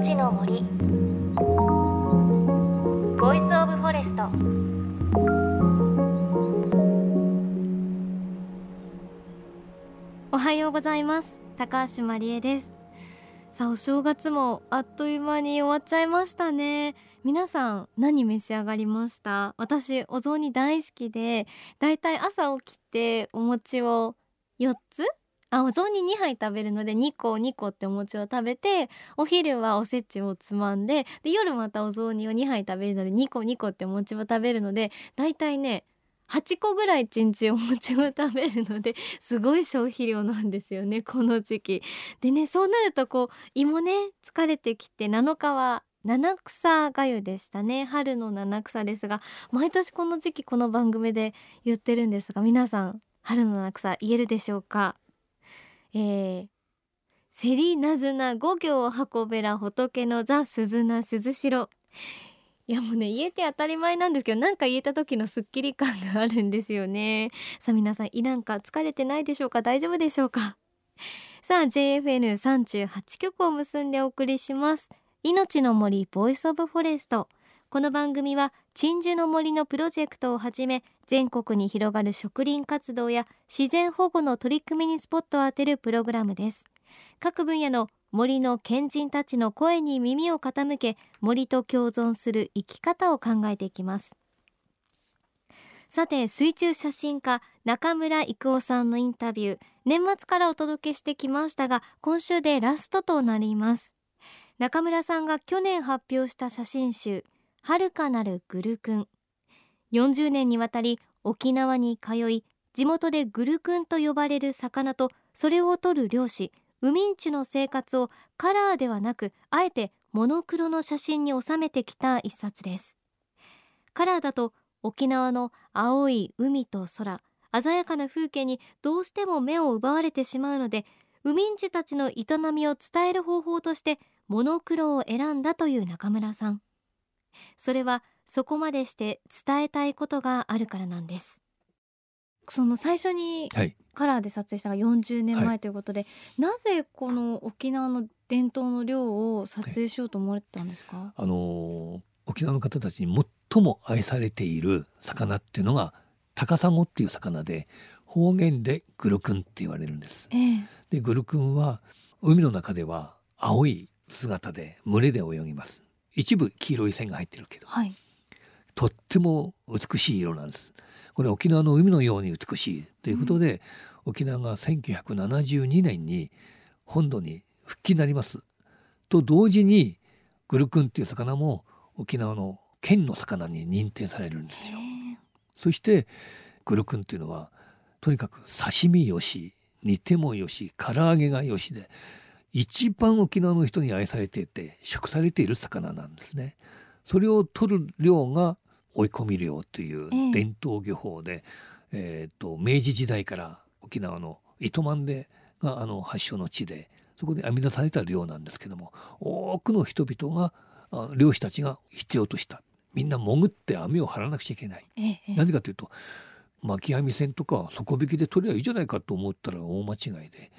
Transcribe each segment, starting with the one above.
命の森。 Voice of Forest。おはようございます。高橋万里恵です。さあお正月もあっという間に終わっちゃいましたね。皆さん何召し上がりました？私お雑煮大好きでだいたい朝起きてお餅を4つあお雑煮2杯食べるので2個2個ってお餅を食べてお昼はおせちをつまんでで夜またお雑煮を2杯食べるので2個2個ってお餅を食べるのでだいたいね8個ぐらい1日お餅を食べるので すごい消費量なんですよねこの時期。でねそうなるとこう胃もね疲れてきて7日は七草がゆでしたね春の七草ですが毎年この時期この番組で言ってるんですが皆さん春の七草言えるでしょうか？えー、セリナズナ五行箱べら仏の座鈴名鈴代。いやもうね言えて当たり前なんですけどなんか言えた時のスッキリ感があるんですよね。さあ皆さん胃なんか疲れてないでしょうか？大丈夫でしょうか？さあ JFN38 曲を結んでお送りします。命の森 Voice of Forest。この番組は鎮守の森のプロジェクトをはじめ全国に広がる植林活動や自然保護の取り組みにスポットを当てるプログラムです。各分野の森の賢人たちの声に耳を傾け森と共存する生き方を考えていきます。さて水中写真家中村郁夫さんのインタビュー年末からお届けしてきましたが今週でラストとなります。中村さんが去年発表した写真集遥かなるグルクン。40年にわたり沖縄に通い地元でグルクンと呼ばれる魚とそれを取る漁師ウミンチュの生活をカラーではなくあえてモノクロの写真に収めてきた一冊です。カラーだと沖縄の青い海と空鮮やかな風景にどうしても目を奪われてしまうのでウミンチュたちの営みを伝える方法としてモノクロを選んだという中村さん。それはそこまでして伝えたいことがあるからなんです。その最初にカラーで撮影したのが40年前ということで、はい、なぜこの沖縄の伝統の漁を撮影しようと思われたんですか、はい、あの沖縄の方たちに最も愛されている魚っていうのが高砂っていう魚で方言でグルクンって言われるんです。えー、でグルクンは海の中では青い姿で群れで泳ぎます。一部黄色い線が入ってるけど、はい、とっても美しい色なんです。これ沖縄の海のように美しいということで、うん、沖縄が1972年に本土に復帰になりますと同時にグルクンっていう魚も沖縄の県の魚に認定されるんですよ。そしてグルクンっていうのはとにかく刺身よし煮てもよし唐揚げがよしで一番沖縄の人に愛されていて食されている魚なんですね。それを取る量が追い込み漁という伝統漁法で、えー、と明治時代から沖縄の糸満でがあの発祥の地でそこで編み出された漁なんですけども多くの人々が漁師たちが必要としたみんな潜って網を張らなくちゃいけない。ええ、なぜかというと巻き網船とか底引きで取りゃいいじゃないかと思ったら大間違いで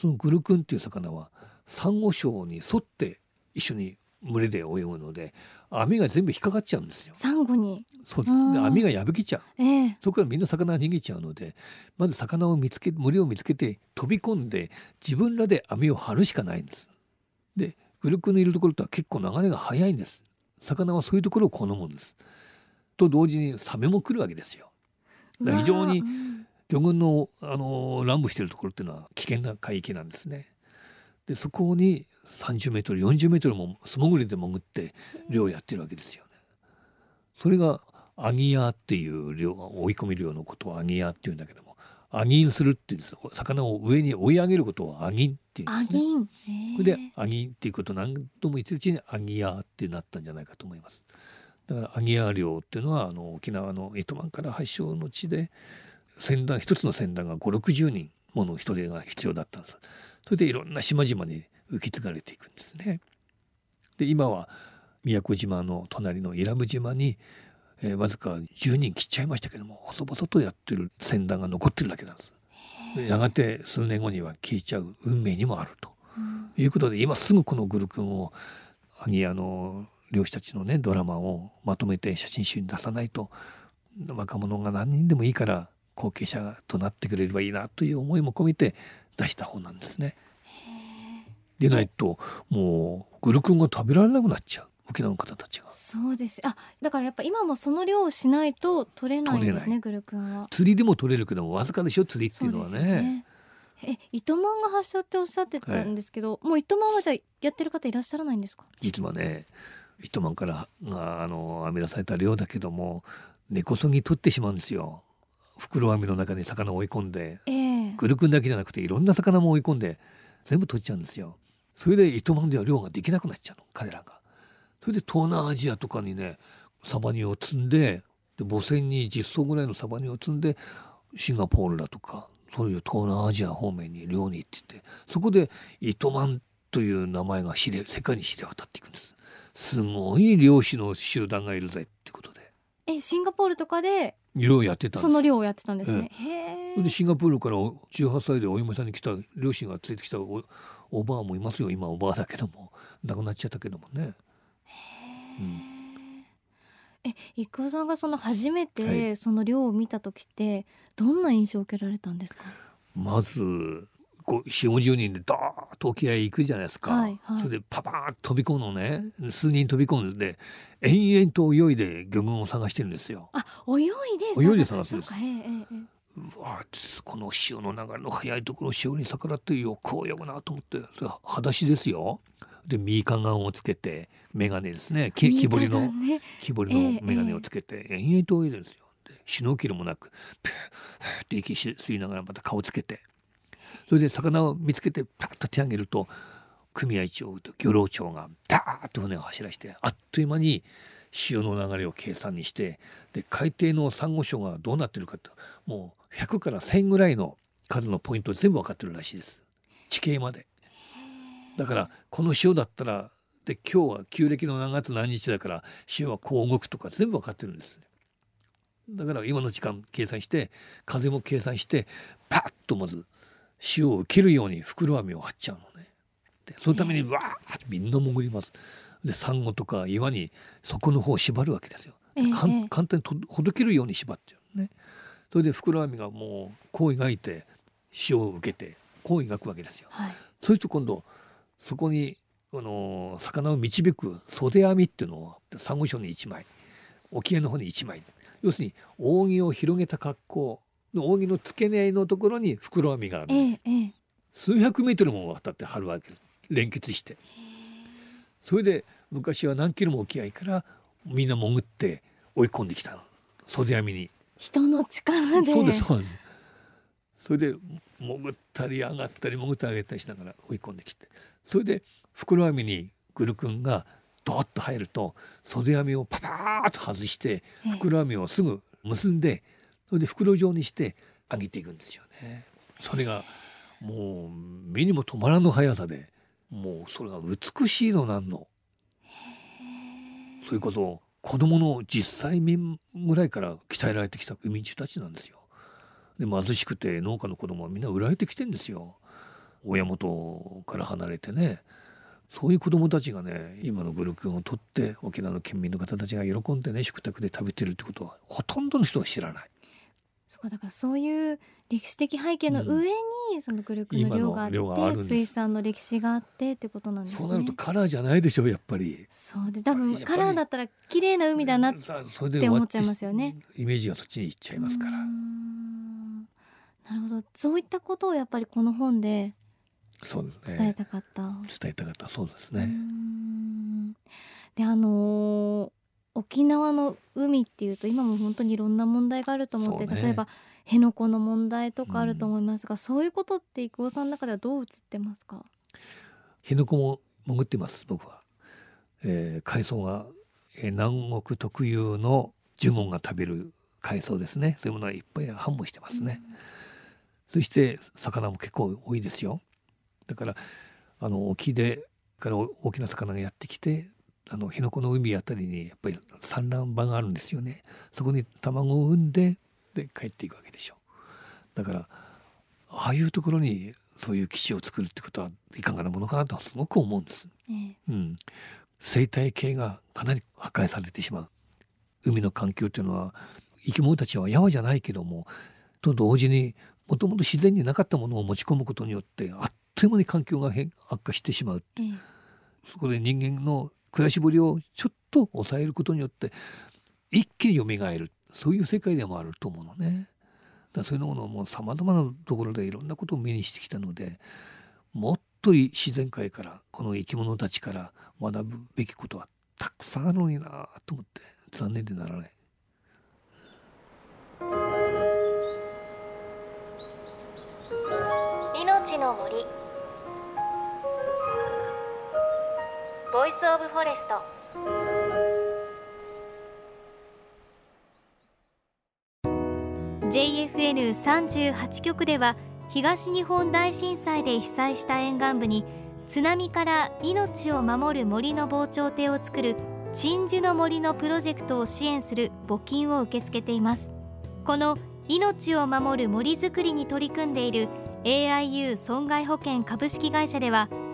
そのグルクンっていう魚はサンゴ礁に沿って一緒に群れで泳ぐので網が全部引っかかっちゃうんですよ。サンゴに？そうですね網が破けちゃう、えー、そこからみんな魚が逃げちゃうのでまず魚を見つけ群れを見つけて飛び込んで自分らで網を張るしかないんです。でグルクンのいるところとは結構流れが速いんです。魚はそういうところを好むんです。と同時にサメも来るわけですよ。非常に魚群のあの乱舞しているところっていうのは危険な海域なんですね。でそこに30メートル40メートルも素潜りで潜って漁をやってるわけですよね。それがアギヤっていう漁追い込み漁のことをアギヤっていうんだけどもアギンするっていうんです魚を上に追い上げることをアギンっていうんですね。これでアギンっていうことを何度も言ってるうちにアギヤってなったんじゃないかと思います。だからアギヤ漁っていうのはあの沖縄の糸満から発祥の地で船団一つの船団が560人もの人手が必要だったんです。それでいろんな島々に受け継がれていくんですね。で今は宮古島の隣の伊良部島に、えー、わずか10人切っちゃいましたけども細々とやってる船団が残ってるだけなんです。やがて数年後には消えちゃう運命にもあるということで今すぐこのグルクンを萩谷の漁師たちのねドラマをまとめて写真集に出さないと若者が何人でもいいから後継者となってくれればいいなという思いも込めて出した本なんですね。でないともうグルクンが食べられなくなっちゃう沖縄の方たちが。そうですあだからやっぱ今もその量をしないと取れないんですねグルクンは。釣りでも取れるけどもわずかでしょ釣りっていうのはね。え糸満が発祥っておっしゃってたんですけど、はい、もう糸満はじゃやってる方いらっしゃらないんですか？実はね糸満からがあの編み出された量だけども根こそぎ取ってしまうんですよ袋網の中に魚を追い込んで、えー、グルクンだけじゃなくていろんな魚も追い込んで全部取っちゃうんですよ。それで糸満では漁ができなくなっちゃうの彼らが。それで東南アジアとかにねサバニを積んでで母船に10艘ぐらいのサバニを積んでシンガポールだとかそういう東南アジア方面に漁に行っててそこで糸満という名前が知れ世界に知れ渡っていくんです。すごい漁師の集団がいるぜってことで。えシンガポールとかで漁をやってたその漁をやってたんですね、ええ、でシンガポールから18歳でお嫁さんに来た両親が連れてきたおおばあもいますよ今おばあだけども。亡くなっちゃったけどもね。うん、え郁夫さんがその初めてその漁を見た時ってどんな印象を受けられたんですか、まずこう4 5 0人でドーッと沖合行くじゃないですか、はいはい、それでパパーッと飛び込むのね数人飛び込んで延々と泳いで魚群を探してるんですよ。あ泳いで泳いで探すんです。うわこの潮の流れの速いところ潮に逆らってよく泳ぐなと思ってそれ裸足ですよ。でミーカガンをつけて眼鏡ですね木彫りの、木彫りの眼鏡をつけて、延々と泳いでるんですよ。でシュノーケルもなくプーって息吸いながらまた顔つけて。それで魚を見つけてパッと手上げると組合長と漁労長がダーッと船を走らしてあっという間に潮の流れを計算にしてで海底のサンゴ礁がどうなってるかともう100から1,000ぐらいの数のポイント全部分かってるらしいです地形まで。だからこの潮だったらで今日は旧暦の何月何日だから潮はこう動くとか全部分かってるんです。だから今の時間計算して風も計算してパッとまず潮を受けるように袋網を張っちゃうのね。でそのためにわーってみんな潜ります。でサンゴとか岩に底の方を縛るわけですよ。簡単にほどけるように縛ってるね。それで袋網がもうこう描いて潮を受けてこう描くわけですよ。はい、そうすると今度そこにあの魚を導く袖網っていうのをサンゴ礁に1枚沖合の方に1枚要するに扇を広げた格好の扇の付け根のところに袋網があるんです、ええ、数百メートルも渡って張るわけです連結して。それで昔は何キロも沖合からみんな潜って追い込んできた袖網に。人の力で。そうですそうです。それで潜ったり上がったり潜ってあげたりしながら追い込んできて。それで袋網にグル君がドッと入ると袖網をパパーッと外して袋網をすぐ結んでそれで袋状にして揚げていくんですよね。それがもう目にも止まらぬ速さでもうそれが美しいのなんの。それこそ子供の実際ぐらいから鍛えられてきた海人たちなんですよ。で貧しくて農家の子供はみんな売られてきてんですよ。親元から離れてねそういう子供たちがね今のグルクンを取って沖縄の県民の方たちが喜んでね食卓で食べてるってことはほとんどの人が知らない。そうだからそういう歴史的背景の上に、うん、そのグルクンの量があって水産の歴史があってってことなんですね。そうなるとカラーじゃないでしょうやっぱり。そうで多分カラーだったら綺麗な海だなって思っちゃいますよね。イメージがそっちに行っちゃいますから。なるほど。そういったことをやっぱりこの本でそうですね。伝えたかった。伝えたかった。そうですね。であのー、沖縄の海っていうと今も本当にいろんな問題があると思って、ね、例えば辺野古の問題とかあると思いますが、うん、そういうことって郁夫さんの中ではどう映ってますか？辺野古も潜ってます僕は、えー、海藻が、えー、南国特有のジュゴンが食べる海藻ですね。そういうものはいっぱい繁茂してますね、うん、そして魚も結構多いですよ。だからあの沖でから大きな魚がやってきてあの辺野古の海あたりにやっぱり産卵場があるんですよね。そこに卵を産んでで帰っていくわけでしょ。だからああいうところにそういう基地を作るってことはいかがなものかなとすごく思うんです。ええ、うん、生態系がかなり破壊されてしまう。海の環境というのは生き物たちはやわじゃないけどもと同時にもともと自然になかったものを持ち込むことによってあっという間に環境が変悪化してしまう、うん、そこで人間の暮らしぶりをちょっと抑えることによって一気に蘇るそういう世界でもあると思うのね。だそういうものもさまざまなところでいろんなことを目にしてきたのでもっと自然界からこの生き物たちから学ぶべきことはたくさんあるのになと思って残念でならない。命の森 Voice of Forest。JFN38 局では東日本大震災で被災した沿岸部に津波から命を守る森の防潮堤を作る鎮守の森のプロジェクトを支援する募金を受け付けています。この命を守る森づくりに取り組んでいる AIU 損害保険株式会社では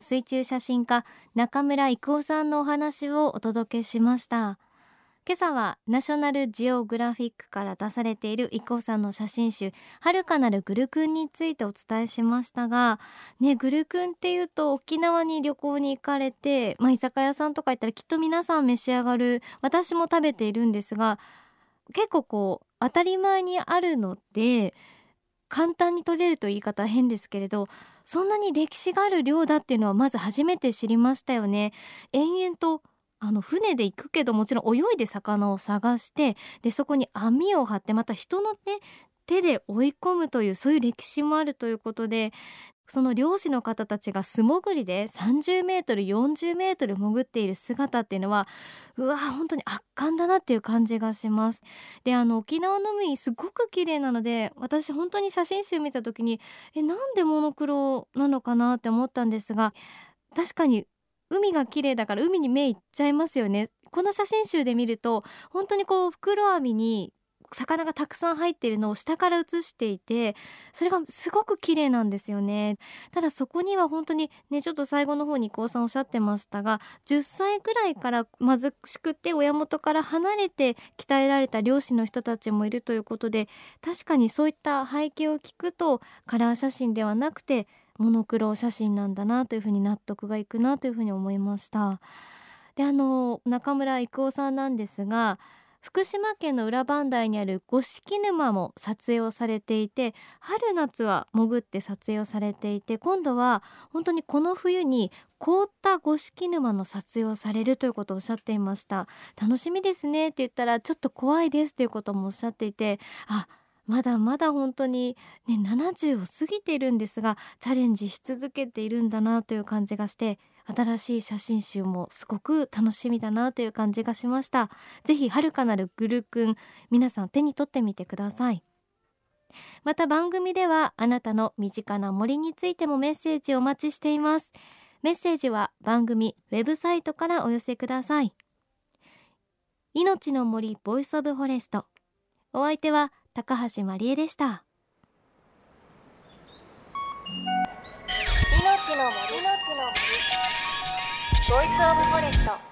水中写真家中村征夫さんのお話をお届けしました。今朝はナショナルジオグラフィックから出されている IKKO さんの写真集遥かなるグルクンについてお伝えしましたがねグルクンっていうと沖縄に旅行に行かれてまあ、居酒屋さんとか行ったらきっと皆さん召し上がる私も食べているんですが結構こう当たり前にあるので簡単に取れると言い方は変ですけれどそんなに歴史がある漁だっていうのはまず初めて知りましたよね。延々とあの船で行くけどもちろん泳いで魚を探してでそこに網を張ってまた人の、ね、手で追い込むというそういう歴史もあるということで。その漁師の方たちが素潜りで30メートル40メートル潜っている姿っていうのはうわ本当に圧巻だなっていう感じがします。であの沖縄の海すごく綺麗なので私本当に写真集見た時にえなんでモノクロなのかなって思ったんですが確かに海が綺麗だから海に目いっちゃいますよね。この写真集で見ると本当にこう袋網に魚がたくさん入っているのを下から写していてそれがすごく綺麗なんですよね。ただそこには本当にねちょっと最後の方に高さんおっしゃってましたが10歳ぐらいから貧しくて親元から離れて鍛えられた漁師の人たちもいるということで確かにそういった背景を聞くとカラー写真ではなくてモノクロ写真なんだなというふうに納得がいくなというふうに思いました。であの中村郁夫さんなんですが福島県の裏磐梯にある五色沼も撮影をされていて春夏は潜って撮影をされていて今度は本当にこの冬に凍った五色沼の撮影をされるということをおっしゃっていました。楽しみですねって言ったらちょっと怖いですということもおっしゃっていてあまだまだ本当にね70を過ぎているんですがチャレンジし続けているんだなという感じがして新しい写真集もすごく楽しみだなという感じがしました。ぜひ遥かなるグルクン皆さん手に取ってみてください。また番組ではあなたの身近な森についてもメッセージをお待ちしています。メッセージは番組ウェブサイトからお寄せください。命の森 Voice of Forest。お相手は高橋万里恵でした。命の森ボイスオブフォレスト。